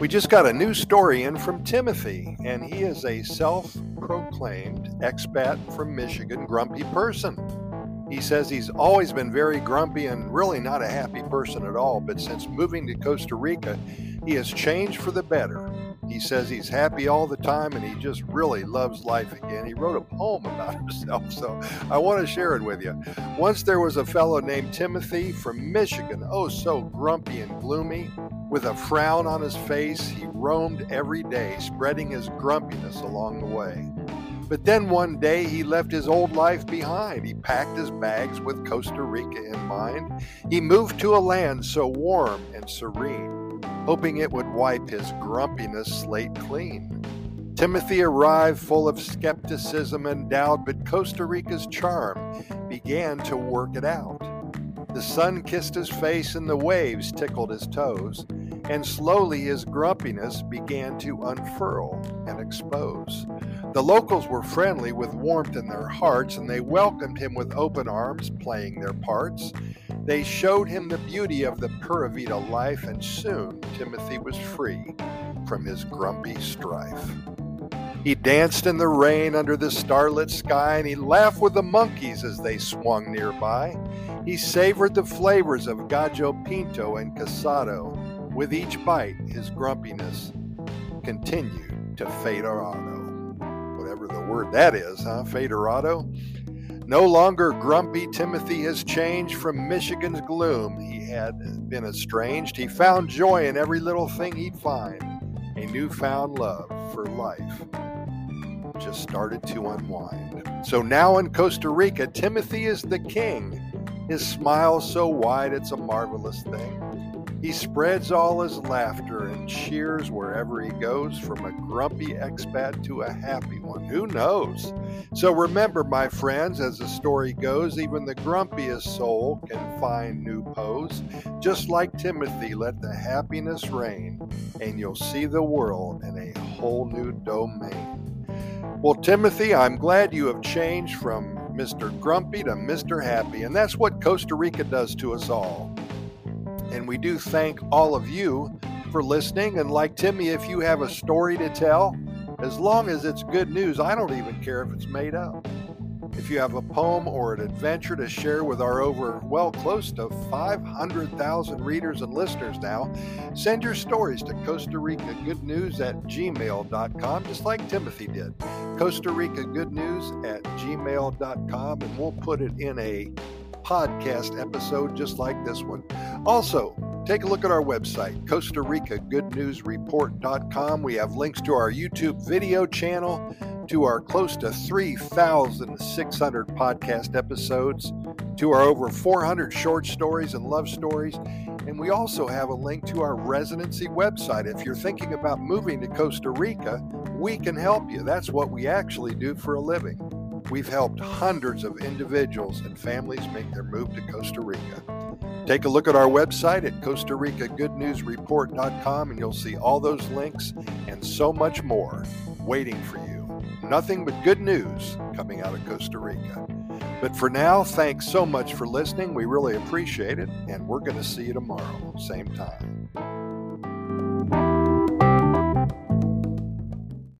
We just got a new story in from Timothy, and he is a self proclaimed expat from Michigan grumpy person. He says he's always been very grumpy and really not a happy person at all, but since moving to Costa Rica, he has changed for the better. He says he's happy all the time and he just really loves life again. He wrote a poem about himself, so I want to share it with you. Once there was a fellow named Timothy from Michigan, oh, so grumpy and gloomy. With a frown on his face, he roamed every day, spreading his grumpiness along the way. But then one day he left his old life behind. He packed his bags with Costa Rica in mind. He moved to a land so warm and serene, hoping it would wipe his grumpiness slate clean. Timothy arrived full of skepticism and doubt, but Costa Rica's charm began to work it out. The sun kissed his face and the waves tickled his toes, and slowly his grumpiness began to unfurl and expose. The locals were friendly with warmth in their hearts, and they welcomed him with open arms, playing their parts. They showed him the beauty of the Pura Vida life, and soon Timothy was free from his grumpy strife. He danced in the rain under the starlit sky, and he laughed with the monkeys as they swung nearby. He savored the flavors of gallo pinto and casado. With each bite, his grumpiness continued to federado. Whatever the word that is, huh? Federado? No longer grumpy, Timothy has changed from Michigan's gloom. He had been estranged. He found joy in every little thing he'd find. A newfound love for life just started to unwind. So now in Costa Rica, Timothy is the king. His smile so wide, it's a marvelous thing. He spreads all his laughter and cheers wherever he goes, from a grumpy expat to a happy one. Who knows? So remember, my friends, as the story goes, even the grumpiest soul can find new pose. Just like Timothy, let the happiness reign, and you'll see the world in a whole new domain. Well, Timothy, I'm glad you have changed from Mr. Grumpy to Mr. Happy, and that's what Costa Rica does to us all. And we do thank all of you for listening. And like Timmy, if you have a story to tell, as long as it's good news, I don't even care if it's made up. If you have a poem or an adventure to share with our over, well, close to 500,000 readers and listeners now, send your stories to Costa Rica Good News at gmail.com, just like Timothy did. Costa Rica Good News at gmail.com, and we'll put it in a podcast episode just like this one. Also, take a look at our website, Costa Rica Good News Report.com. We have links to our YouTube video channel to our close to 3,600 podcast episodes, to our over 400 short stories and love stories, and we also have a link to our residency website. If you're thinking about moving to Costa Rica, we can help you. That's what we actually do for a living. We've helped hundreds of individuals and families make their move to Costa Rica. Take a look at our website at Costa Rica Good News Report.com and you'll see all those links and so much more waiting for you nothing but good news coming out of Costa Rica. But for now, thanks so much for listening. We really appreciate it, and we're going to see you tomorrow, same time.